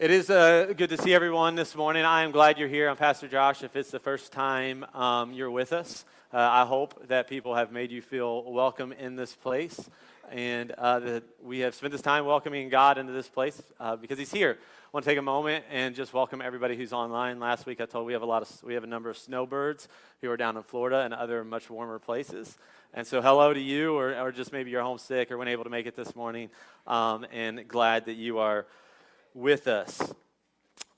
It is uh, good to see everyone this morning. I am glad you're here. I'm Pastor Josh. If it's the first time um, you're with us, uh, I hope that people have made you feel welcome in this place and uh, that we have spent this time welcoming God into this place uh, because He's here. I want to take a moment and just welcome everybody who's online. Last week I told we have a lot of we have a number of snowbirds who are down in Florida and other much warmer places. And so, hello to you, or, or just maybe you're homesick or weren't able to make it this morning, um, and glad that you are with us.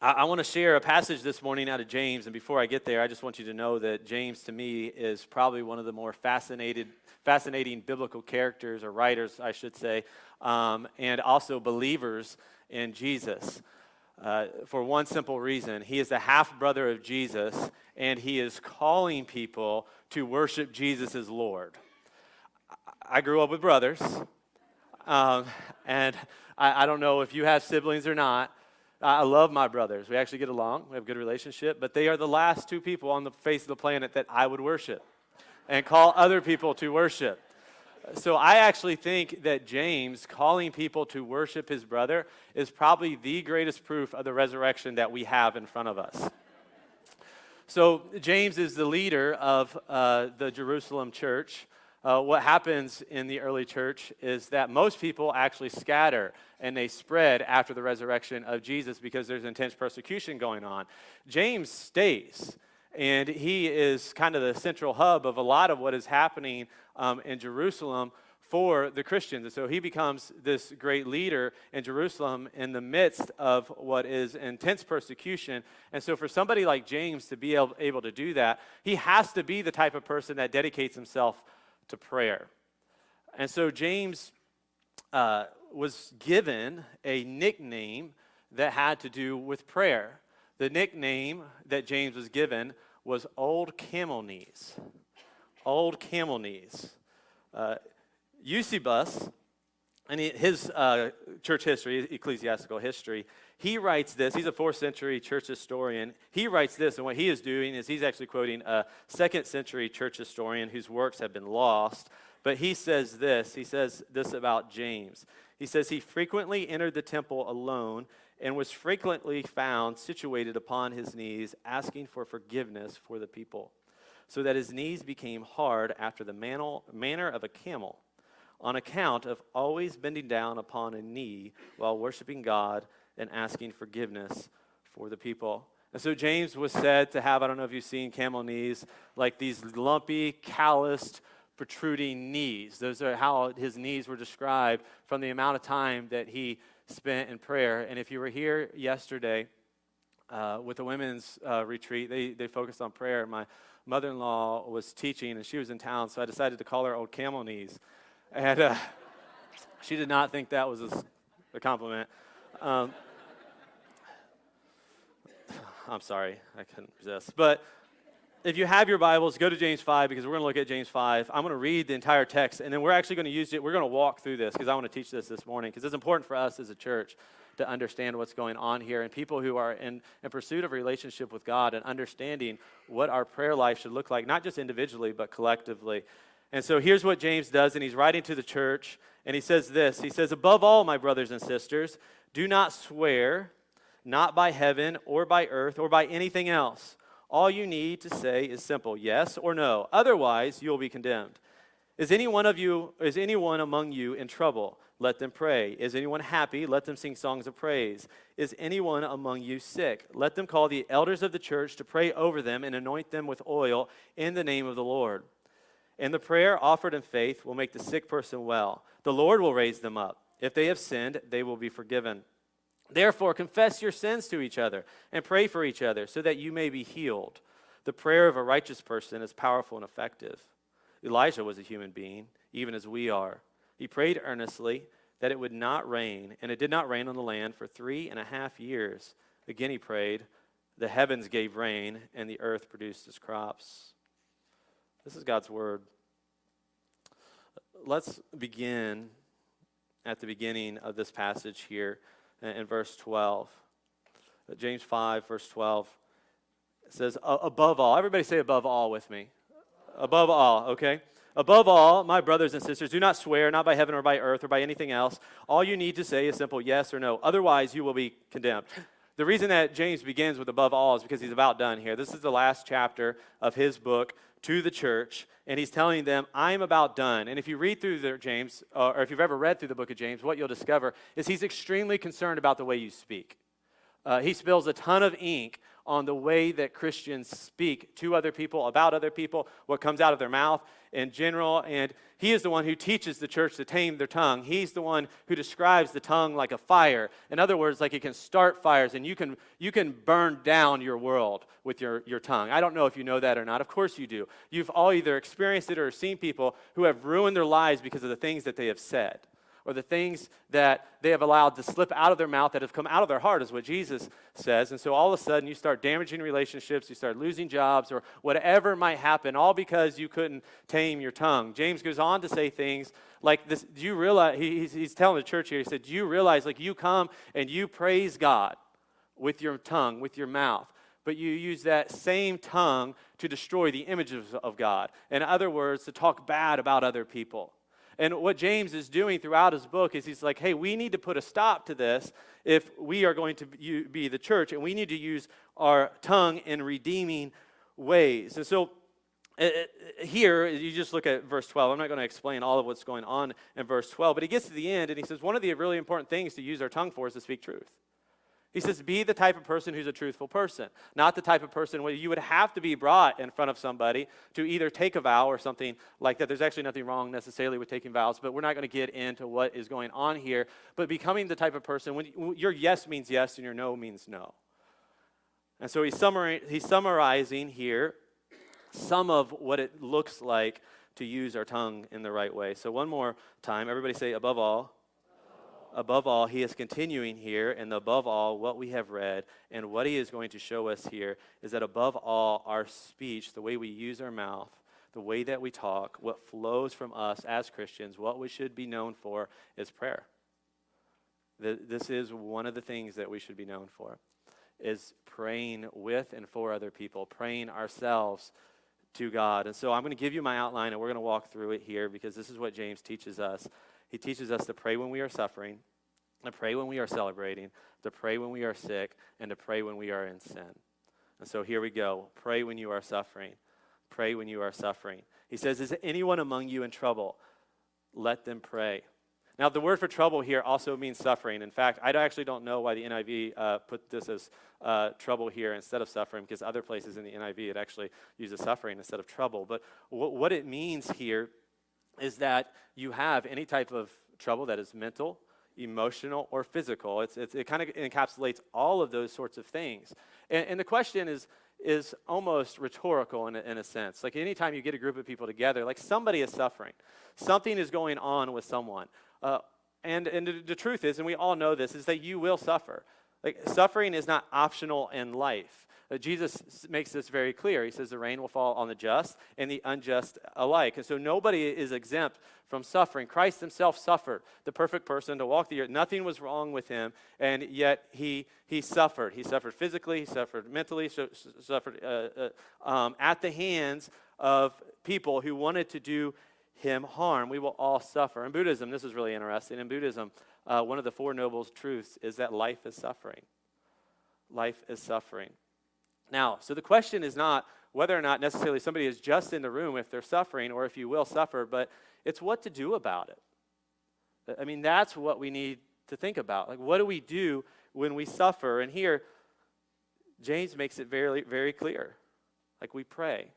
I, I want to share a passage this morning out of James, and before I get there, I just want you to know that James, to me, is probably one of the more fascinated, fascinating biblical characters, or writers, I should say, um, and also believers in Jesus. Uh, for one simple reason he is the half brother of Jesus, and he is calling people to worship Jesus as Lord. I grew up with brothers, um, and I, I don't know if you have siblings or not. I love my brothers. We actually get along. We have a good relationship. But they are the last two people on the face of the planet that I would worship and call other people to worship. So I actually think that James calling people to worship his brother is probably the greatest proof of the resurrection that we have in front of us. So James is the leader of uh, the Jerusalem church uh, what happens in the early church is that most people actually scatter and they spread after the resurrection of Jesus because there's intense persecution going on. James stays, and he is kind of the central hub of a lot of what is happening um, in Jerusalem for the Christians. And so he becomes this great leader in Jerusalem in the midst of what is intense persecution. And so for somebody like James to be able, able to do that, he has to be the type of person that dedicates himself to prayer. And so James uh, was given a nickname that had to do with prayer. The nickname that James was given was Old Camel Knees. Old Camel Knees. Uh, Eusebius, and his uh, church history, ecclesiastical history, he writes this. He's a fourth century church historian. He writes this, and what he is doing is he's actually quoting a second century church historian whose works have been lost. But he says this he says this about James. He says, He frequently entered the temple alone and was frequently found situated upon his knees, asking for forgiveness for the people, so that his knees became hard after the manner of a camel, on account of always bending down upon a knee while worshiping God and asking forgiveness for the people. And so James was said to have, I don't know if you've seen camel knees, like these lumpy, calloused, protruding knees. Those are how his knees were described from the amount of time that he spent in prayer. And if you were here yesterday uh, with the women's uh, retreat, they, they focused on prayer. My mother in law was teaching and she was in town, so I decided to call her old camel knees. And uh, she did not think that was a, a compliment. Um, I'm sorry, I couldn't resist. But if you have your Bibles, go to James 5 because we're going to look at James 5. I'm going to read the entire text, and then we're actually going to use it. We're going to walk through this because I want to teach this this morning because it's important for us as a church to understand what's going on here and people who are in, in pursuit of a relationship with God and understanding what our prayer life should look like, not just individually, but collectively. And so here's what James does, and he's writing to the church, and he says this He says, Above all, my brothers and sisters, do not swear, not by heaven or by earth or by anything else. All you need to say is simple yes or no. Otherwise, you'll be condemned. Is any one of you, is anyone among you in trouble? Let them pray. Is anyone happy? Let them sing songs of praise. Is anyone among you sick? Let them call the elders of the church to pray over them and anoint them with oil in the name of the Lord. And the prayer offered in faith will make the sick person well. The Lord will raise them up. If they have sinned, they will be forgiven. Therefore, confess your sins to each other and pray for each other so that you may be healed. The prayer of a righteous person is powerful and effective. Elijah was a human being, even as we are. He prayed earnestly that it would not rain, and it did not rain on the land for three and a half years. Again, he prayed, the heavens gave rain, and the earth produced its crops. This is God's word. Let's begin at the beginning of this passage here in verse 12. Uh, James 5, verse 12 says, Above all, everybody say above all with me. Above all, okay? Above all, my brothers and sisters, do not swear, not by heaven or by earth or by anything else. All you need to say is simple yes or no. Otherwise, you will be condemned. The reason that James begins with above all is because he's about done here. This is the last chapter of his book to the church, and he's telling them, I'm about done. And if you read through the James, uh, or if you've ever read through the book of James, what you'll discover is he's extremely concerned about the way you speak. Uh, he spills a ton of ink on the way that Christians speak to other people, about other people, what comes out of their mouth in general. And he is the one who teaches the church to tame their tongue. He's the one who describes the tongue like a fire. In other words, like it can start fires and you can, you can burn down your world with your, your tongue. I don't know if you know that or not. Of course you do. You've all either experienced it or seen people who have ruined their lives because of the things that they have said or the things that they have allowed to slip out of their mouth that have come out of their heart, is what Jesus says. And so all of a sudden, you start damaging relationships, you start losing jobs, or whatever might happen, all because you couldn't tame your tongue. James goes on to say things like this Do you realize, he's, he's telling the church here, he said, Do you realize, like, you come and you praise God with your tongue, with your mouth? but you use that same tongue to destroy the images of God. In other words, to talk bad about other people. And what James is doing throughout his book is he's like, hey, we need to put a stop to this if we are going to be the church, and we need to use our tongue in redeeming ways. And so uh, uh, here, you just look at verse 12. I'm not going to explain all of what's going on in verse 12, but he gets to the end and he says, one of the really important things to use our tongue for is to speak truth. He says, be the type of person who's a truthful person, not the type of person where you would have to be brought in front of somebody to either take a vow or something like that. There's actually nothing wrong necessarily with taking vows, but we're not going to get into what is going on here. But becoming the type of person when your yes means yes and your no means no. And so he's, he's summarizing here some of what it looks like to use our tongue in the right way. So, one more time, everybody say, above all above all, he is continuing here, and above all, what we have read and what he is going to show us here is that above all, our speech, the way we use our mouth, the way that we talk, what flows from us as Christians, what we should be known for is prayer. This is one of the things that we should be known for is praying with and for other people, praying ourselves to God. And so I'm going to give you my outline and we're going to walk through it here because this is what James teaches us. He teaches us to pray when we are suffering, to pray when we are celebrating, to pray when we are sick, and to pray when we are in sin. And so here we go. Pray when you are suffering. Pray when you are suffering. He says, Is anyone among you in trouble? Let them pray. Now, the word for trouble here also means suffering. In fact, I actually don't know why the NIV uh, put this as uh, trouble here instead of suffering, because other places in the NIV it actually uses suffering instead of trouble. But w- what it means here is that you have any type of trouble that is mental, emotional, or physical. It's, it's, it kind of encapsulates all of those sorts of things. And, and the question is, is almost rhetorical in a, in a sense. Like anytime you get a group of people together, like somebody is suffering, something is going on with someone. Uh, and and the, the truth is, and we all know this, is that you will suffer. Like suffering is not optional in life. Uh, Jesus makes this very clear. He says the rain will fall on the just and the unjust alike. And so nobody is exempt from suffering. Christ himself suffered, the perfect person to walk the earth. Nothing was wrong with him, and yet he, he suffered. He suffered physically, he suffered mentally, so, suffered uh, uh, um, at the hands of people who wanted to do him harm. We will all suffer. In Buddhism, this is really interesting. In Buddhism, uh, one of the Four Noble Truths is that life is suffering. Life is suffering. Now, so the question is not whether or not necessarily somebody is just in the room if they're suffering or if you will suffer, but it's what to do about it. I mean, that's what we need to think about. Like, what do we do when we suffer? And here, James makes it very, very clear. Like, we pray.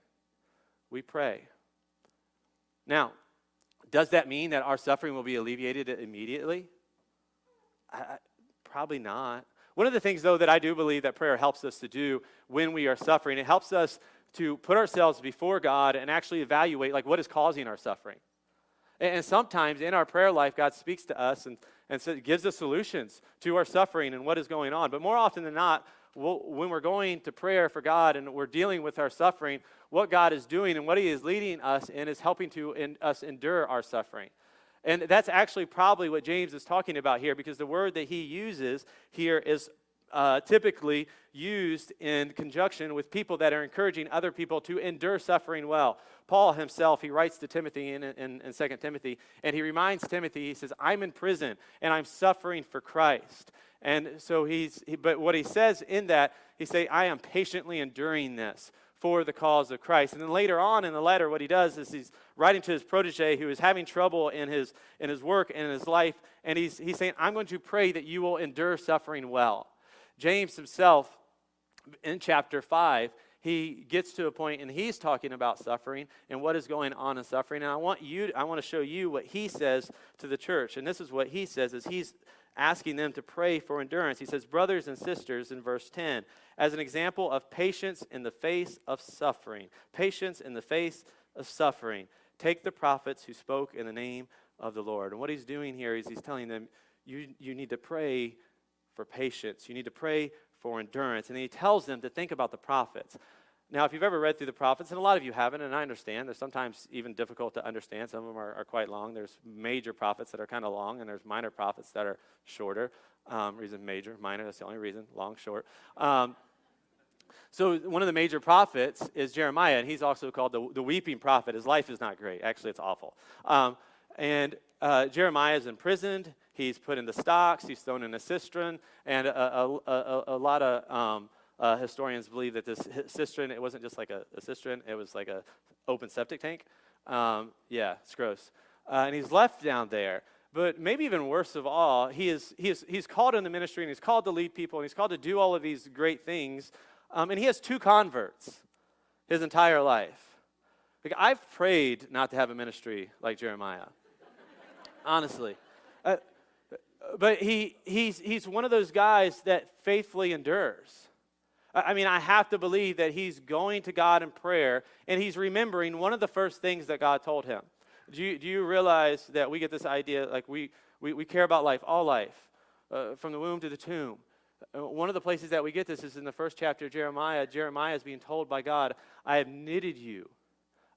We pray. Now, does that mean that our suffering will be alleviated immediately? I, probably not. One of the things, though, that I do believe that prayer helps us to do when we are suffering, it helps us to put ourselves before God and actually evaluate, like, what is causing our suffering. And, sometimes in our prayer life, God speaks to us and, and so gives us solutions to our suffering and what is going on. But more often than not, we'll, when we're going to prayer for God and we're dealing with our suffering, what God is doing and what He is leading us in is helping to in, us endure our suffering. And that's actually probably what James is talking about here because the word that he uses here is uh, typically used in conjunction with people that are encouraging other people to endure suffering well. Paul himself, he writes to Timothy in, in, in 2 Timothy, and he reminds Timothy, he says, I'm in prison and I'm suffering for Christ. And so he's, he, but what he says in that, he say, I am patiently enduring this for the cause of Christ. And then later on in the letter, what he does is he's writing to his protege who is having trouble in his, in his work and in his life. And he's, he's saying, I'm going to pray that you will endure suffering well. James himself, in chapter 5, he gets to a point and he's talking about suffering and what is going on in suffering. And I want you, I want to show you what he says to the church. And this is what he says is he's asking them to pray for endurance. He says, Brothers and sisters, in verse 10, as an example of patience in the face of suffering. Patience in the face of suffering. Take the prophets who spoke in the name of the Lord. And what he's doing here is he's telling them, you, you need to pray for patience. You need to pray for endurance. And he tells them to think about the prophets. Now, if you've ever read through the prophets, and a lot of you haven't, and I understand, they're sometimes even difficult to understand. Some of them are, are quite long. There's major prophets that are kind of long, and there's minor prophets that are shorter. Um, reason major, minor, that's the only reason, long, short. Um, so, one of the major prophets is Jeremiah, and he's also called the, the weeping prophet. His life is not great. Actually, it's awful. Um, and uh, Jeremiah is imprisoned. He's put in the stocks. He's thrown in a cistern. And a, a, a, a lot of um, uh, historians believe that this cistern, it wasn't just like a, cistern, it was like a open septic tank. Um, yeah, it's gross. Uh, and he's left down there. But maybe even worse of all, he is, he is, he's called in the ministry and he's called to lead people and he's called to do all of these great things. Um, and he has two converts his entire life. Like, I've prayed not to have a ministry like Jeremiah, honestly. Uh, but he, he's, he's one of those guys that faithfully endures. I mean, I have to believe that he's going to God in prayer and he's remembering one of the first things that God told him. Do you, do you realize that we get this idea like we, we, we care about life, all life, uh, from the womb to the tomb? Uh, one of the places that we get this is in the first chapter of Jeremiah. Jeremiah is being told by God, I have knitted you.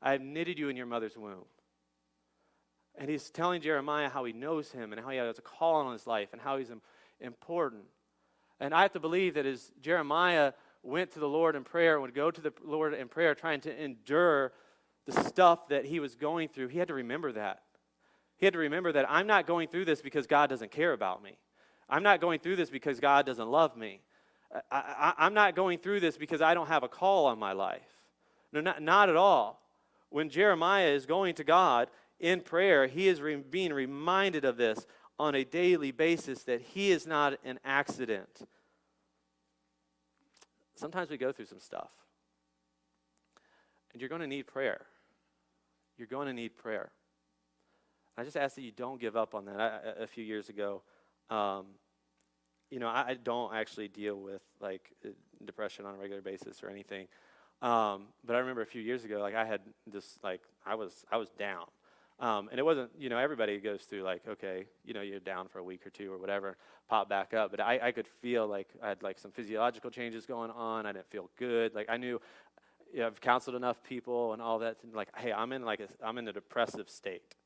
I have knitted you in your mother's womb. And he's telling Jeremiah how he knows him and how he has a call on his life and how he's important. And I have to believe that as Jeremiah went to the Lord in prayer would go to the Lord in prayer trying to endure the stuff that he was going through, he had to remember that. He had to remember that I'm not going through this because God doesn't care about me. I'm not going through this because God doesn't love me. I, am not going through this because I don't have a call on my life. No, not, not at all. When Jeremiah is going to God in prayer, he is re- being reminded of this on a daily basis that he is not an accident. Sometimes we go through some stuff, and you're going to need prayer. You're going to need prayer. I just ask that you don't give up on that. I, a few years ago, um, you know, I, I, don't actually deal with like uh, depression on a regular basis or anything. Um, but I remember a few years ago, like I had this, like I was, I was down, um, and it wasn't, you know, everybody goes through like, okay, you know, you're down for a week or two or whatever, pop back up. But I, I could feel like I had like some physiological changes going on. I didn't feel good. Like I knew, you know, I've counseled enough people and all that. Like, hey, I'm in like a, I'm in a depressive state.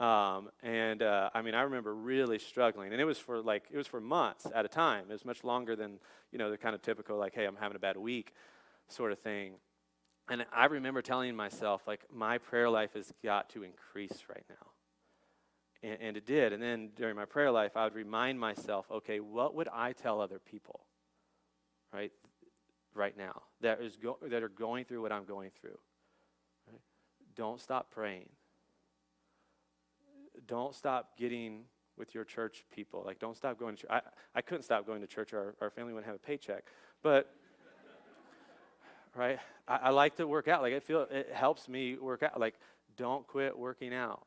Um, and uh, I mean, I remember really struggling, and it was for like it was for months at a time. It was much longer than you know the kind of typical like, hey, I'm having a bad week, sort of thing. And I remember telling myself like, my prayer life has got to increase right now, and, and it did. And then during my prayer life, I would remind myself, okay, what would I tell other people, right, right now that is go- that are going through what I'm going through? Right? Don't stop praying don't stop getting with your church people. Like, don't stop going to church. I, I couldn't stop going to church, or our family wouldn't have a paycheck. But, right, I, I like to work out. Like, I feel it helps me work out. Like, don't quit working out.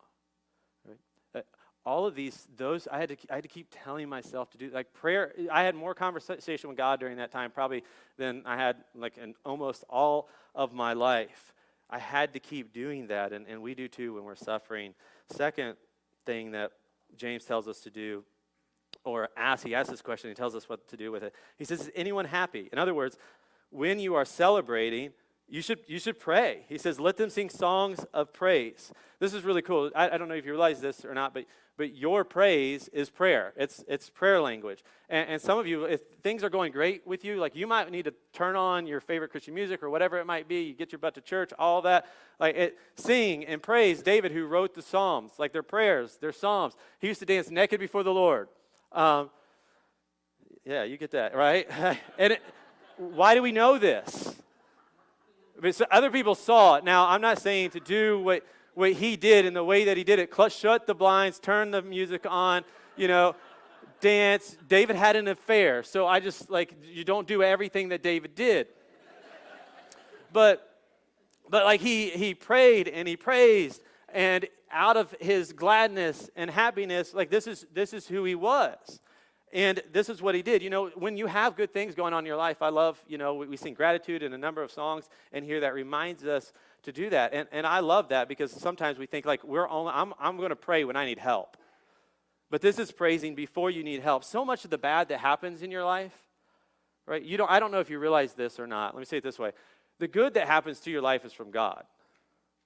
Uh, all of these, those, I had, to, I had to keep telling myself to do. Like, prayer, I had more conversation with God during that time, probably, than I had, like, in almost all of my life. I had to keep doing that, and, and we do too when we're suffering. Second, thing that James tells us to do, or ask, he asks this question, he tells us what to do with it. He says, Is anyone happy? In other words, when you are celebrating, you should, you should pray. He says, Let them sing songs of praise. This is really cool. I, I don't know if you realize this or not, but but your praise is prayer. It's, it's prayer language. And, and, some of you, if things are going great with you, like you might need to turn on your favorite Christian music or whatever it might be. You get your butt to church, all that. Like it, sing and praise David, who wrote the Psalms, like their prayers, their Psalms. He used to dance naked before the Lord. Um, Yeah, you get that, right? and it, why do we know this? Because other people saw it. Now, I'm not saying to do what, what he did in the way that he did it. Shut the blinds, turn the music on, you know, dance. David had an affair. So I just, like, you don't do everything that David did. But, but like, he, he prayed and he praised. And out of his gladness and happiness, like, this is, this is who he was. And this is what he did. You know, when you have good things going on in your life, I love, you know, we, we sing gratitude in a number of songs and here that reminds us to do that. And, and I love that because sometimes we think like we're only, I'm, I'm going to pray when I need help. But this is praising before you need help. So much of the bad that happens in your life, right? You don't, I don't know if you realize this or not. Let me say it this way. The good that happens to your life is from God.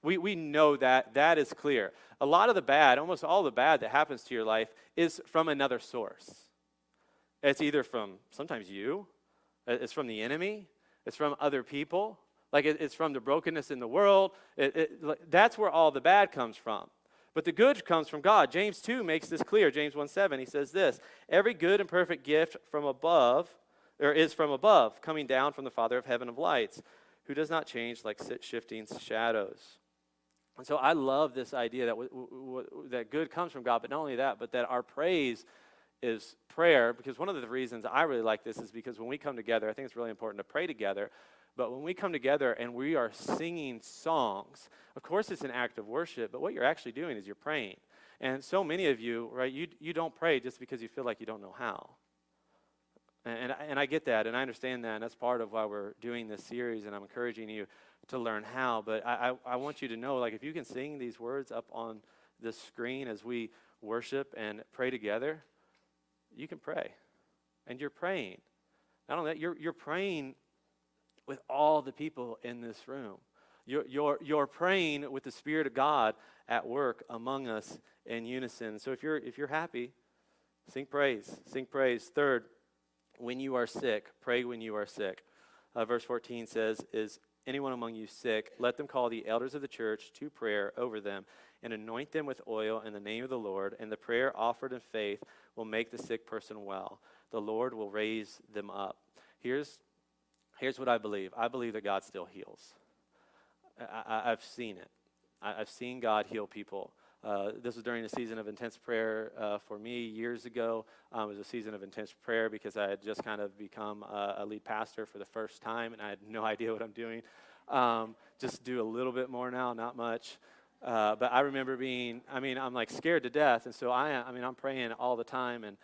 We, we know that. That is clear. A lot of the bad, almost all the bad that happens to your life, is from another source. It's either from sometimes you, it's from the enemy, it's from other people, like it, it's from the brokenness in the world. It, it, that's where all the bad comes from. But the good comes from God. James 2 makes this clear. James 1 7, he says this Every good and perfect gift from above, or is from above, coming down from the Father of heaven of lights, who does not change like shifting shadows. And so I love this idea that, w- w- w- that good comes from God, but not only that, but that our praise is prayer because one of the reasons I really like this is because when we come together, I think it's really important to pray together. But when we come together and we are singing songs, of course it's an act of worship, but what you're actually doing is you're praying. And so many of you, right, you, you don't pray just because you feel like you don't know how. And, and, and I get that, and I understand that, and that's part of why we're doing this series, and I'm encouraging you to learn how. But I, I, I want you to know, like, if you can sing these words up on the screen as we worship and pray together, you can pray. And you're praying. Not only that, you're, you're praying with all the people in this room. You're, you're, you're praying with the Spirit of God at work among us in unison. So if you're, if you're happy, sing praise. Sing praise. Third, when you are sick, pray when you are sick. Uh, verse 14 says, Is anyone among you sick? Let them call the elders of the church to prayer over them and anoint them with oil in the name of the Lord, and the prayer offered in faith will make the sick person well. The Lord will raise them up. Here's, here's what I believe I believe that God still heals. I, have seen it. I, have seen God heal people. Uh, this was during a season of intense prayer uh, for me years ago. Um, it was a season of intense prayer because I had just kind of become a, a lead pastor for the first time and I had no idea what I'm doing. Um, just do a little bit more now, not much. Uh, but I remember being, I mean, I'm like scared to death. And so I, I mean, I'm praying all the time. And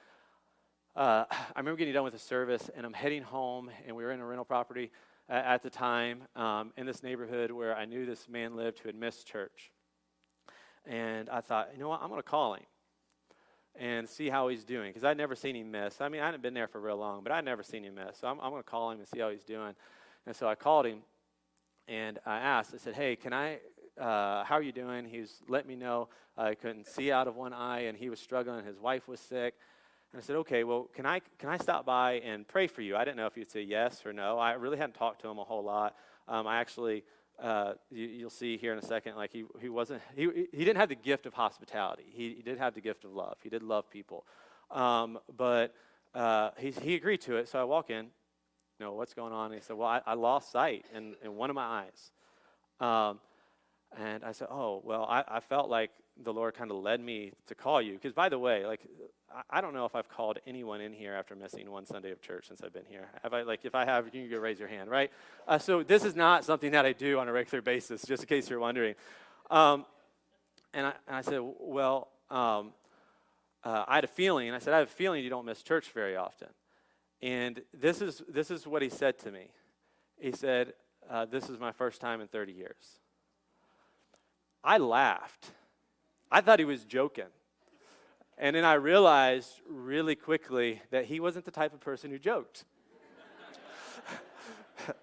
uh, I remember getting done with the service and I'm heading home and we were in a rental property at, at the time um, in this neighborhood where I knew this man lived who had missed church. And I thought, you know what, I'm going to call him and see how he's doing because I'd never seen him miss. I mean, I hadn't been there for real long, but I'd never seen him miss. So I'm, I'm going to call him and see how he's doing. And so I called him and I asked, I said, hey, can I uh, how are you doing? He's let me know I couldn't see out of one eye and he was struggling. His wife was sick. And I said, okay, well, can I, can I stop by and pray for you? I didn't know if you'd say yes or no. I really hadn't talked to him a whole lot. Um, I actually, uh, you, will see here in a second, like he, he wasn't, he, he didn't have the gift of hospitality. He, he did have the gift of love. He did love people. Um, but uh, he, he agreed to it. So I walk in, you know, what's going on? And he said, well, I, I lost sight in, in one of my eyes. Um, and I said, Oh, well, I, I felt like the Lord kind of led me to call you. Because, by the way, like, I, I don't know if I've called anyone in here after missing one Sunday of church since I've been here. Have I, like, if I have, you can raise your hand, right? Uh, so, this is not something that I do on a regular basis, just in case you're wondering. Um, and, I, and I said, Well, um, uh, I had a feeling, I said, I have a feeling you don't miss church very often. And this is, this is what he said to me. He said, uh, This is my first time in 30 years. I laughed. I thought he was joking. And then I realized really quickly that he wasn't the type of person who joked.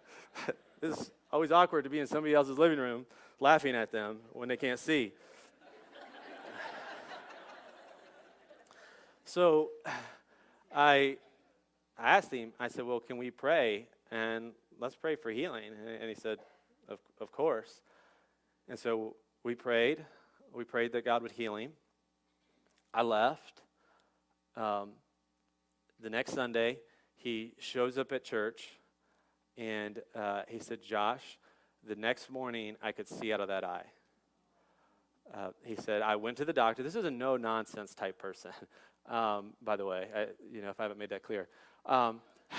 it's always awkward to be in somebody else's living room laughing at them when they can't see. so I, I asked him, I said, Well, can we pray? And let's pray for healing. And he said, Of, of course. And so we prayed. We prayed that God would heal him. I left. Um, the next Sunday, he shows up at church and uh, he said, Josh, the next morning I could see out of that eye. Uh, he said, I went to the doctor. This is a no nonsense type person, um, by the way, I, you know, if I haven't made that clear. Um,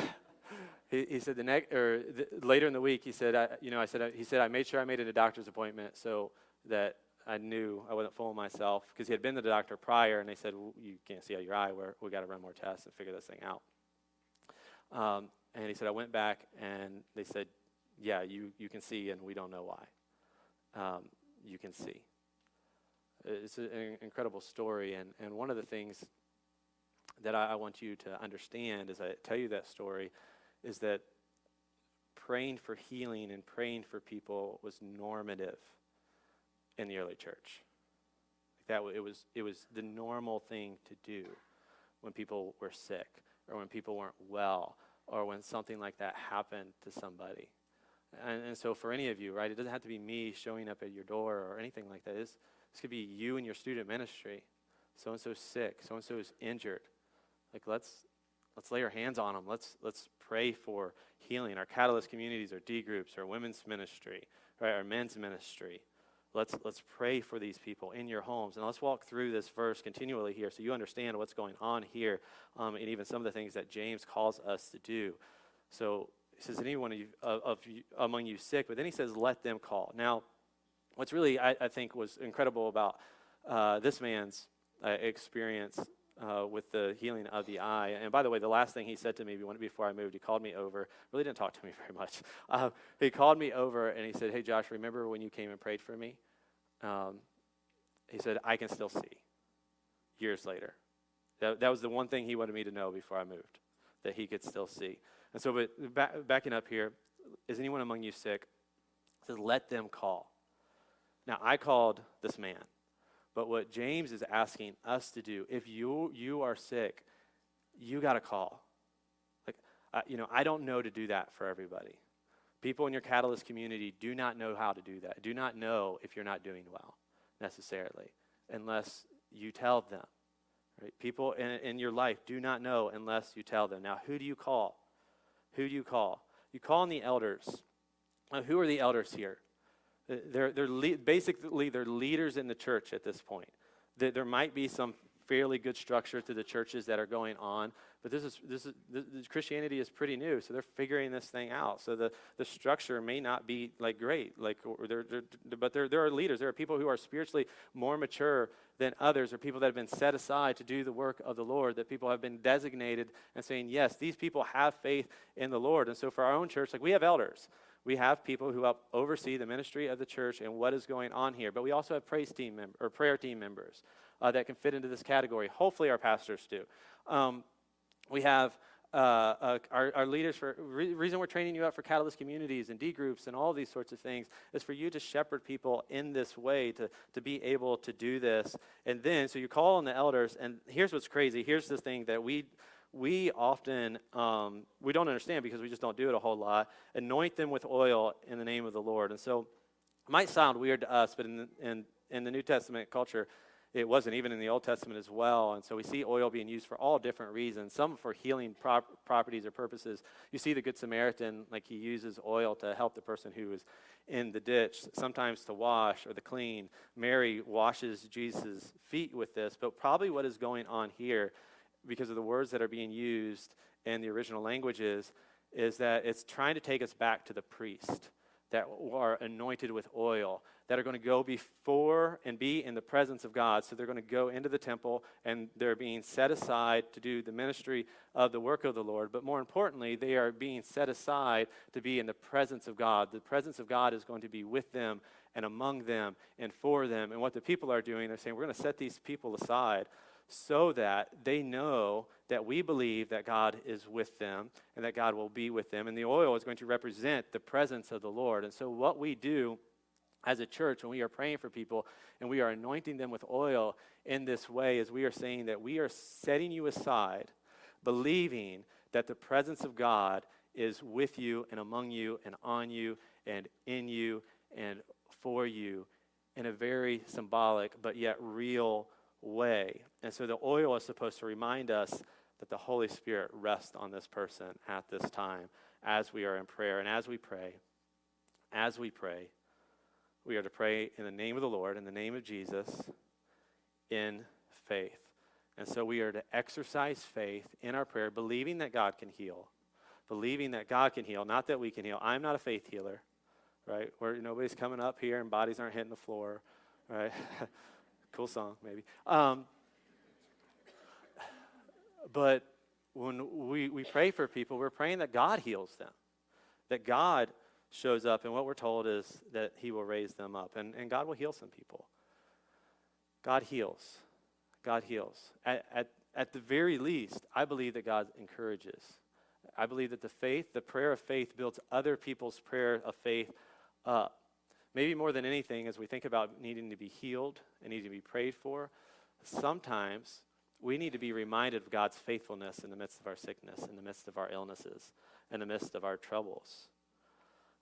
he, he, said the next, or the, later in the week, he said, I, you know, I said, he said, I made sure I made it a doctor's appointment so that I knew I wasn't fooling myself because he had been to the doctor prior and they said, well, you can't see out your eye. We're, we got to run more tests and figure this thing out. Um, and he said, I went back and they said, yeah, you, you can see and we don't know why. Um, you can see. It's an incredible story. And, and one of the things that I, I want you to understand as I tell you that story is that praying for healing and praying for people was normative in the early church. That it was it was the normal thing to do when people were sick or when people weren't well or when something like that happened to somebody. And, and so for any of you, right, it doesn't have to be me showing up at your door or anything like that. This, this could be you and your student ministry. So and so's sick. So and so is injured. Like let's let's lay our hands on them. Let's let's pray for healing. Our catalyst communities, our D groups, our women's ministry, right, our men's ministry. Let's, let's pray for these people in your homes. And let's walk through this verse continually here so you understand what's going on here um, and even some of the things that James calls us to do. So he says, anyone of, you, of, you, among you sick, but then he says, let them call. Now, what's really, I, I think, was incredible about uh, this man's uh, experience uh, with the healing of the eye. And by the way, the last thing he said to me before I moved, he called me over. Really didn't talk to me very much. Uh, he called me over and he said, Hey, Josh, remember when you came and prayed for me? Um, he said, I can still see years later. That, that was the one thing he wanted me to know before I moved, that he could still see. And so, but back, backing up here, is anyone among you sick? Says, Let them call. Now, I called this man. But what James is asking us to do, if you, you are sick, you got to call. Like, uh, you know, I don't know to do that for everybody. People in your catalyst community do not know how to do that, do not know if you're not doing well necessarily, unless you tell them. Right? People in, in your life do not know unless you tell them. Now, who do you call? Who do you call? You call on the elders. Now, who are the elders here? Uh, they're, they're le- basically they're leaders in the church at this point. There, there might be some fairly good structure to the churches that are going on, but this is this is this, Christianity is pretty new, so they're figuring this thing out. So the, the structure may not be like great, like they're, they're, but there there are leaders. There are people who are spiritually more mature than others, or people that have been set aside to do the work of the Lord. That people have been designated and saying, yes, these people have faith in the Lord. And so for our own church, like we have elders we have people who help oversee the ministry of the church and what is going on here. But we also have praise team mem- or prayer team members uh, that can fit into this category. Hopefully, our pastors do. Um, we have uh, uh, our, our, leaders for re- reason we're training you up for catalyst communities and d groups and all these sorts of things is for you to shepherd people in this way to, to be able to do this and then so you call on the elders and here's what's crazy here's the thing that we we often um, we don't understand because we just don't do it a whole lot. Anoint them with oil in the name of the lord. And so it might sound weird to us but in the, in, in the new testament culture it wasn't even in the old testament as well. And so we see oil being used for all different reasons some for healing prop- properties or purposes. You see the good samaritan like he uses oil to help the person who is in the ditch sometimes to wash or the clean. Mary washes jesus feet with this but probably what is going on here because of the words that are being used in the original languages, is that it's trying to take us back to the priest that are anointed with oil, that are going to go before and be in the presence of God. So they're going to go into the temple and they're being set aside to do the ministry of the work of the Lord. But more importantly, they are being set aside to be in the presence of God. The presence of God is going to be with them and among them and for them. And what the people are doing, they're saying, we're going to set these people aside so that they know that we believe that God is with them and that God will be with them. And the oil is going to represent the presence of the Lord. And so, what we do as a church when we are praying for people and we are anointing them with oil in this way is we are saying that we are setting you aside, believing that the presence of God is with you and among you and on you and in you and for you in a very symbolic but yet real way. And so the oil is supposed to remind us that the Holy Spirit rests on this person at this time as we are in prayer. And as we pray, as we pray, we are to pray in the name of the Lord, in the name of Jesus, in faith. And so we are to exercise faith in our prayer, believing that God can heal, believing that God can heal, not that we can heal. I'm not a faith healer, right? Where nobody's coming up here and bodies aren't hitting the floor, right? cool song, maybe. Um, but when we, we pray for people, we're praying that God heals them, that God shows up, and what we're told is that He will raise them up, and, and God will heal some people. God heals. God heals. At, at, at the very least, I believe that God encourages. I believe that the faith, the prayer of faith, builds other people's prayer of faith up. Maybe more than anything, as we think about needing to be healed and needing to be prayed for, sometimes we need to be reminded of God's faithfulness in the midst of our sickness, in the midst of our illnesses, in the midst of our troubles.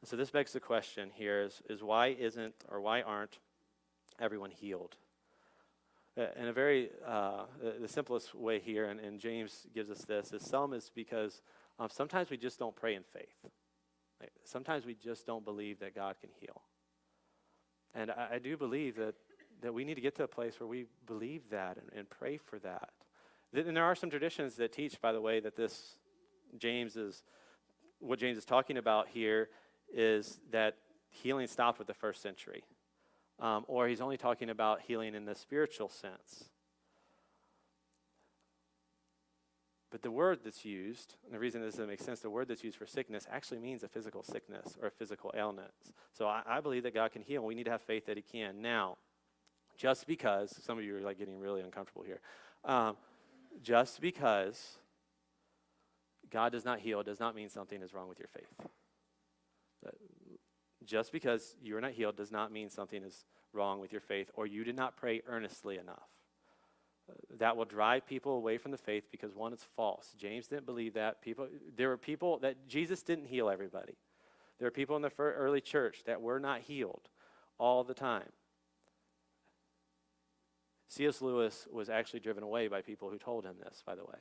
And so this begs the question here is, is why isn't or why aren't everyone healed? Uh, in a very, uh, the simplest way here, and, and, James gives us this, is some is because um, sometimes we just don't pray in faith. Sometimes we just don't believe that God can heal. And I, I do believe that that we need to get to a place where we believe that and, and pray for that. And there are some traditions that teach, by the way, that this James is what James is talking about here is that healing stopped with the first century, um, or he's only talking about healing in the spiritual sense. But the word that's used, and the reason this doesn't make sense, the word that's used for sickness actually means a physical sickness or a physical ailment. So I, I believe that God can heal. We need to have faith that He can. Now, just because, some of you are like getting really uncomfortable here. Um, just because God does not heal does not mean something is wrong with your faith. Just because you are not healed does not mean something is wrong with your faith or you did not pray earnestly enough. that will drive people away from the faith because one, it's false. James didn't believe that. People, there were people that Jesus didn't heal everybody. There are people in the early church that were not healed all the time. C.S. Lewis was actually driven away by people who told him this, by the way.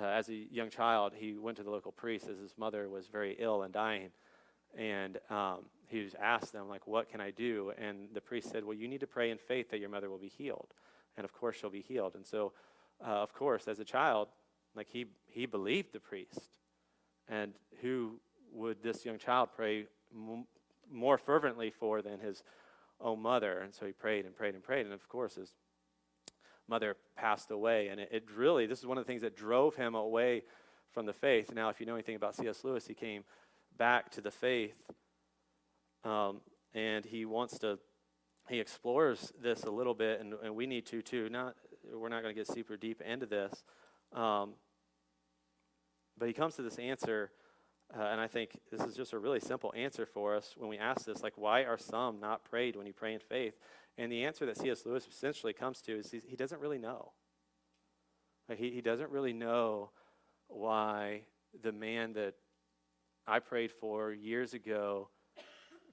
Uh, as a young child, he went to the local priest as his mother was very ill and dying. And um, he was asked them, like, what can I do? And the priest said, well, you need to pray in faith that your mother will be healed. And of course, she'll be healed. And so, uh, of course, as a child, like, he, he believed the priest. And who would this young child pray m- more fervently for than his own mother. And so he prayed and prayed and prayed. And of course, his mother passed away. And it, it really, this is one of the things that drove him away from the faith. Now, if you know anything about C.S. Lewis, he came back to the faith. Um, and he wants to, he explores this a little bit, and, and we need to too. Not, we're not going to get super deep into this. Um, but he comes to this answer uh, and I think this is just a really simple answer for us when we ask this, like, why are some not prayed when you pray in faith? And the answer that C.S. Lewis essentially comes to is he doesn't really know. Like, he, he doesn't really know why the man that I prayed for years ago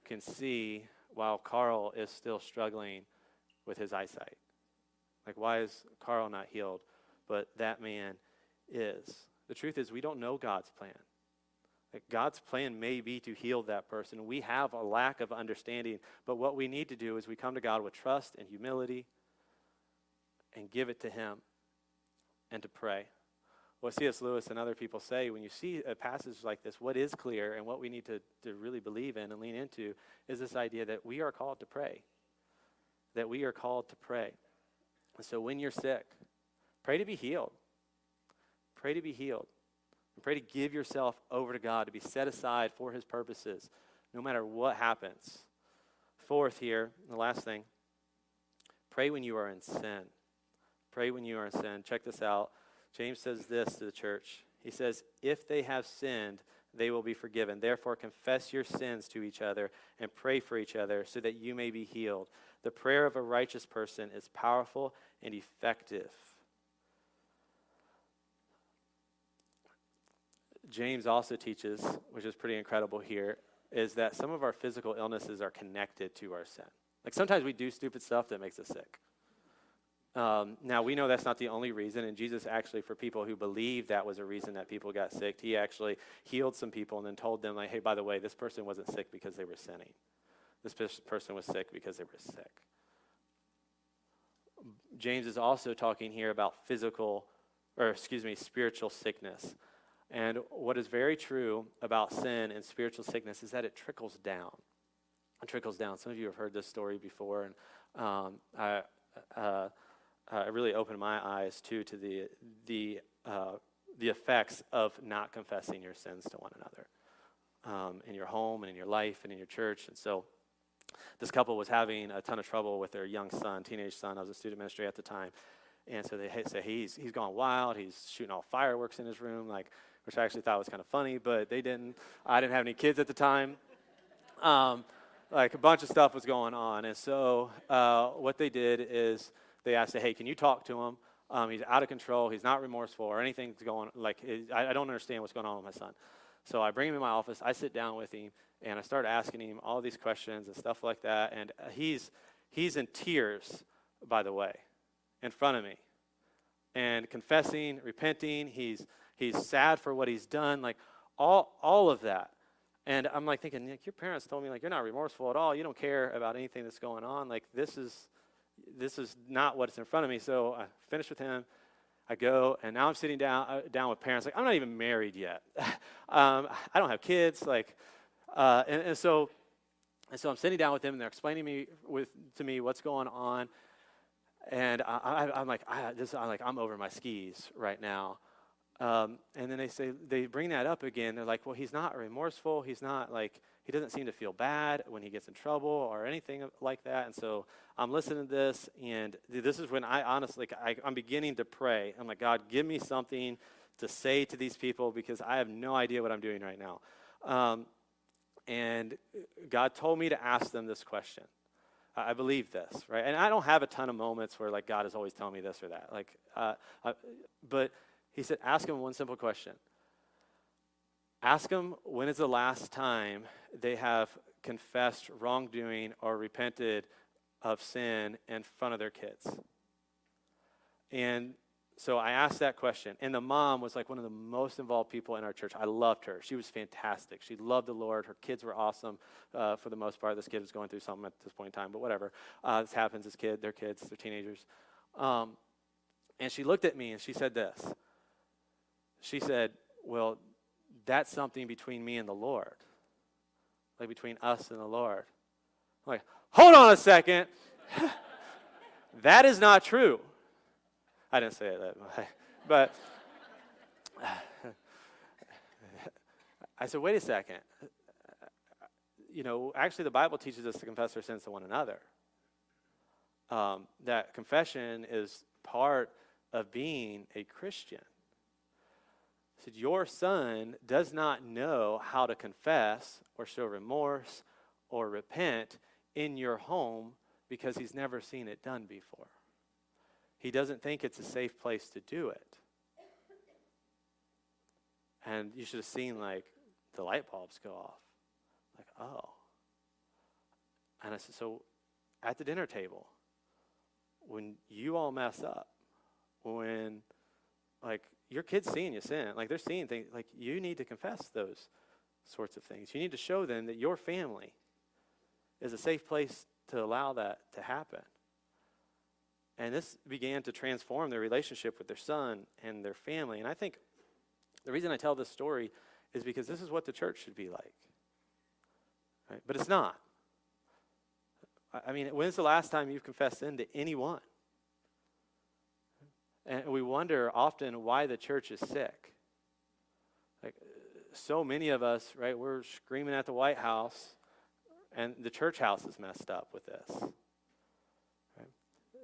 can see while Carl is still struggling with his eyesight. Like, why is Carl not healed, but that man is? The truth is, we don't know God's plan. God's plan may be to heal that person. We have a lack of understanding, but what we need to do is we come to God with trust and humility and give it to Him and to pray. What C.S. Lewis and other people say when you see a passage like this, what is clear and what we need to, to really believe in and lean into is this idea that we are called to pray. That we are called to pray. And so when you're sick, pray to be healed. Pray to be healed. And pray to give yourself over to God, to be set aside for His purposes, no matter what happens. Fourth, here, the last thing pray when you are in sin. Pray when you are in sin. Check this out. James says this to the church. He says, If they have sinned, they will be forgiven. Therefore, confess your sins to each other and pray for each other so that you may be healed. The prayer of a righteous person is powerful and effective. James also teaches, which is pretty incredible here, is that some of our physical illnesses are connected to our sin. Like sometimes we do stupid stuff that makes us sick. Um, now, we know that's not the only reason, and Jesus actually, for people who believe that was a reason that people got sick, he actually healed some people and then told them, like, hey, by the way, this person wasn't sick because they were sinning. This person was sick because they were sick. James is also talking here about physical, or excuse me, spiritual sickness. And what is very true about sin and spiritual sickness is that it trickles down. It trickles down. Some of you have heard this story before, and um, I, uh, uh, really opened my eyes too to the the uh, the effects of not confessing your sins to one another um, in your home and in your life and in your church. And so, this couple was having a ton of trouble with their young son, teenage son. I was a student ministry at the time, and so they say he's he's gone wild. He's shooting all fireworks in his room, like which I actually thought was kind of funny, but they didn't. I didn't have any kids at the time. Um, like a bunch of stuff was going on, and so uh, what they did is they asked, "Hey, can you talk to him? Um, he's out of control. He's not remorseful or anything's going like I, I don't understand what's going on with my son." So I bring him in my office. I sit down with him and I start asking him all these questions and stuff like that. And he's he's in tears, by the way, in front of me, and confessing, repenting. He's he's sad for what he's done, like all all of that. And I'm like thinking, Nick, your parents told me like you're not remorseful at all. You don't care about anything that's going on. Like this is this is not what's in front of me. So I finish with him. I go, and now I'm sitting down uh, down with parents. Like I'm not even married yet. um, I don't have kids. Like, uh, and, and, so, and so I'm sitting down with them, and they're explaining me with to me what's going on. And I, am like, I, this, I'm like, I'm over my skis right now. Um, and then they say they bring that up again. They're like, well, he's not remorseful. He's not like he doesn't seem to feel bad when he gets in trouble or anything like that. And so I'm listening to this, and this is when I honestly, I, I'm beginning to pray. I'm like, God, give me something to say to these people because I have no idea what I'm doing right now. Um, and God told me to ask them this question. I believe this, right? And I don't have a ton of moments where like God is always telling me this or that. Like, uh, uh, but He said, ask them one simple question. Ask them when is the last time they have confessed wrongdoing or repented of sin in front of their kids. And so I asked that question. And the mom was like one of the most involved people in our church. I loved her. She was fantastic. She loved the Lord. Her kids were awesome uh, for the most part. This kid was going through something at this point in time, but whatever. Uh, this happens as kid, they're kids, they're teenagers. Um, and she looked at me and she said this. She said, Well, that's something between me and the Lord like between us and the Lord. I'm like, hold on a second. that is not true. I didn't say it that way, but I said, wait a second. You know, actually, the Bible teaches us to confess our sins to one another. Um, that confession is part of being a Christian said, Your son does not know how to confess or show remorse or repent in your home because he's never seen it done before. He doesn't think it's a safe place to do it. And you should have seen, like, the light bulbs go off. Like, oh. And I said, So at the dinner table, when you all mess up, when, like, your kids seeing you sin. Like they're seeing things. Like you need to confess those sorts of things. You need to show them that your family is a safe place to allow that to happen. And this began to transform their relationship with their son and their family. And I think the reason I tell this story is because this is what the church should be like. Right? But it's not. I mean, when's the last time you've confessed sin to anyone? And we wonder often why the church is sick. Like so many of us, right, we're screaming at the White House, and the church house is messed up with this.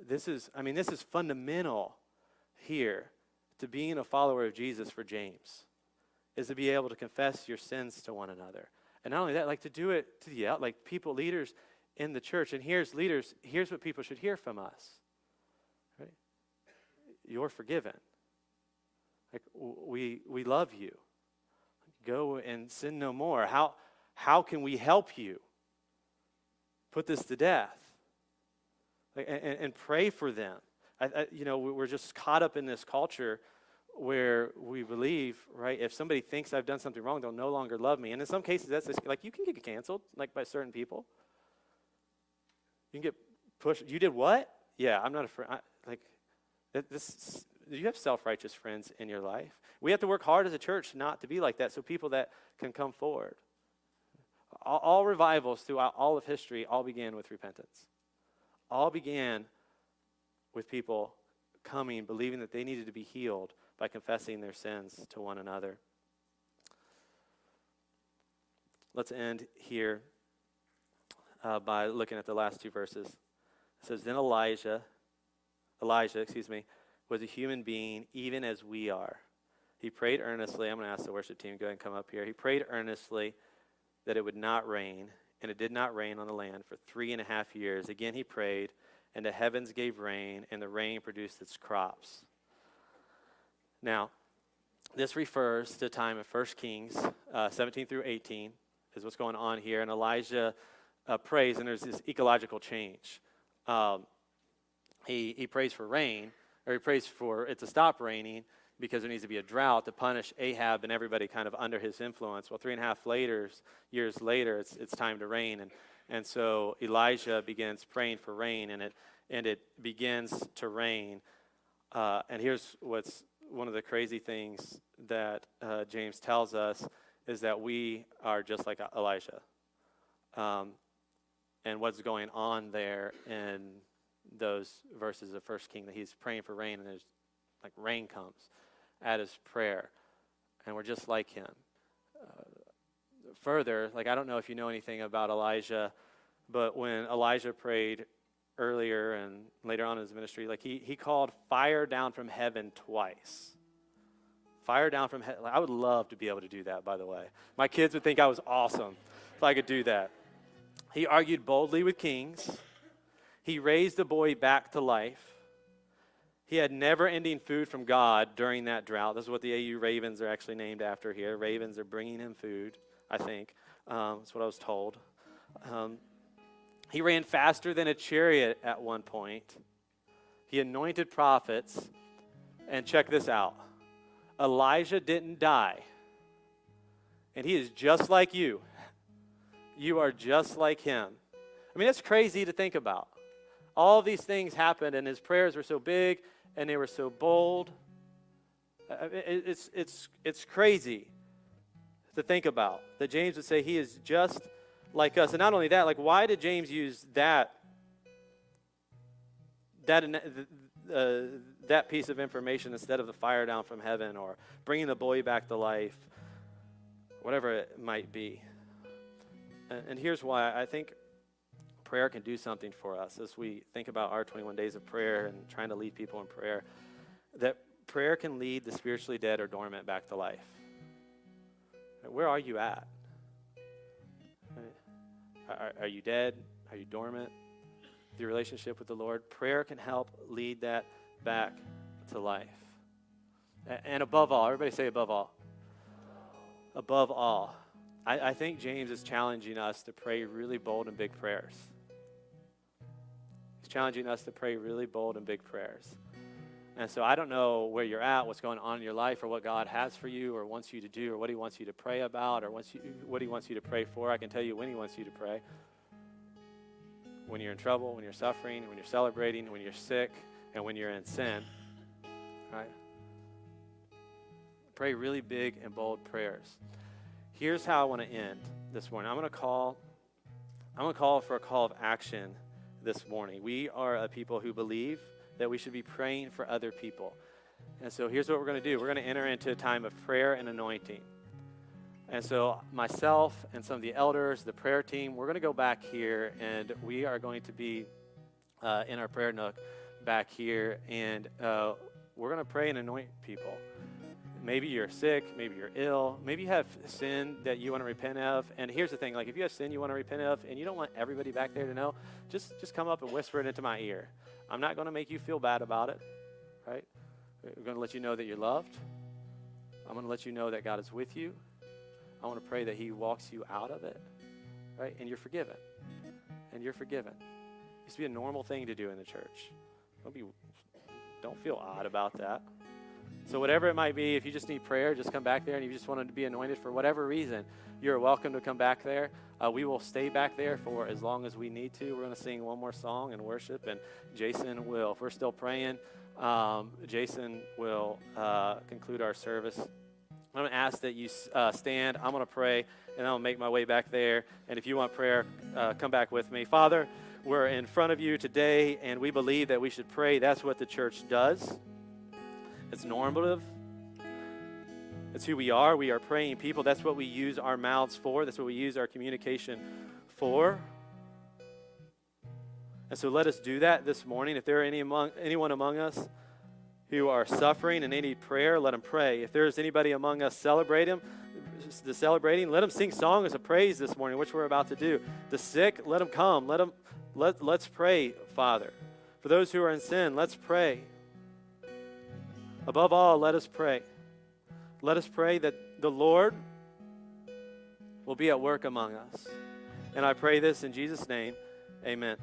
This is, I mean, this is fundamental here to being a follower of Jesus for James, is to be able to confess your sins to one another. And not only that, like to do it to the like people, leaders in the church. And here's leaders, here's what people should hear from us you're forgiven. Like we we love you. Go and sin no more. How how can we help you? Put this to death. Like, and, and pray for them. I, I, you know, we're just caught up in this culture where we believe, right, if somebody thinks I've done something wrong, they'll no longer love me. And in some cases, that's like you can get canceled, like by certain people. You can get pushed. You did what? Yeah, I'm not afraid. friend. Like, this, you have self righteous friends in your life. We have to work hard as a church not to be like that so people that can come forward. All, all revivals throughout all of history all began with repentance. All began with people coming, believing that they needed to be healed by confessing their sins to one another. Let's end here uh, by looking at the last two verses. It says, Then Elijah, Elijah, excuse me, was a human being, even as we are. He prayed earnestly. I'm going to ask the worship team, to go ahead and come up here. He prayed earnestly that it would not rain, and it did not rain on the land for three and a half years. Again, he prayed, and the heavens gave rain, and the rain produced its crops. Now, this refers to time of 1 Kings uh, 17 through 18, is what's going on here. And Elijah uh, prays, and there's this ecological change. Um, he, he prays for rain, or he prays for it to stop raining because there needs to be a drought to punish Ahab and everybody kind of under his influence. Well, three and a half later, years later, it's, it's time to rain. And, and so Elijah begins praying for rain, and it, and it begins to rain. Uh, and here's what's one of the crazy things that uh, James tells us is that we are just like Elijah. Um, and what's going on there in those verses of First King that he's praying for rain, and there's like rain comes at his prayer, and we're just like him. Uh, further, like I don't know if you know anything about Elijah, but when Elijah prayed earlier and later on in his ministry, like he, he called fire down from heaven twice. Fire down from heaven. I would love to be able to do that, by the way. My kids would think I was awesome if I could do that. He argued boldly with kings. He raised the boy back to life. He had never ending food from God during that drought. This is what the AU Ravens are actually named after here. Ravens are bringing him food, I think. Um, that's what I was told. Um, he ran faster than a chariot at one point. He anointed prophets. And check this out Elijah didn't die. And he is just like you. You are just like him. I mean, that's crazy to think about. All these things happened, and his prayers were so big and they were so bold. It's, it's, it's crazy to think about that James would say he is just like us. And not only that, like, why did James use that? That, uh, that piece of information instead of the fire down from heaven or bringing the boy back to life, whatever it might be. And, and here's why I think prayer can do something for us as we think about our 21 days of prayer and trying to lead people in prayer. That prayer can lead the spiritually dead or dormant back to life. Where are you at? Are, are you dead? Are you dormant? Your relationship with the Lord? Prayer can help lead that back to life. And above all, everybody say above all. Above all, I, I think James is challenging us to pray really bold and big prayers. Challenging us to pray really bold and big prayers. And so I don't know where you're at, what's going on in your life, or what God has for you, or wants you to do, or what He wants you to pray about, or wants you, what He wants you to pray for. I can tell you when He wants you to pray. When you're in trouble, when you're suffering, when you're celebrating, when you're sick, and when you're in sin. Right? Pray really big and bold prayers. Here's how I want to end this morning. I'm going to call I'm going to call for a call of action this morning. We are a people who believe that we should be praying for other people. And so here's what we're going to do. We're going to enter into a time of prayer and anointing. And so myself and some of the elders, the prayer team, we're going to go back here and we are going to be uh, in our prayer nook back here, and uh, we're going to pray and anoint people. Maybe you're sick, maybe you're ill, maybe you have sin that you want to repent of. And here's the thing: like if you have sin you want to repent of, and you don't want everybody back there to know, just just come up and whisper it into my ear. I'm not going to make you feel bad about it, right? We're going to let you know that you're loved. I'm going to let you know that God is with you. I want to pray that He walks you out of it, right? And you're forgiven. And you're forgiven. It used to be a normal thing to do in the church. Don't be don't feel odd about that. So, whatever it might be, if you just need prayer, just come back there and you just wanted to be anointed for whatever reason, you're welcome to come back there. Uh, we will stay back there for as long as we need to. We're going to sing one more song and worship, and Jason will, if we're still praying, um, Jason will uh, conclude our service. I'm going to ask that you uh, stand. I'm going to pray, and I'll make my way back there. And if you want prayer, uh, come back with me. Father, we're in front of you today, and we believe that we should pray. That's what the church does. It's normative. It's who we are. We are praying people. That's what we use our mouths for. That's what we use our communication for. And so let us do that this morning. If there are any among, anyone among us who are suffering and need prayer, let them pray. If there's anybody among us celebrating, the celebrating, let them sing songs of praise this morning, which we're about to do. The sick, let them come. Let them let, let's pray, Father. For those who are in sin, let's pray. Above all, let us pray. Let us pray that the Lord will be at work among us. And I pray this in Jesus' name. Amen.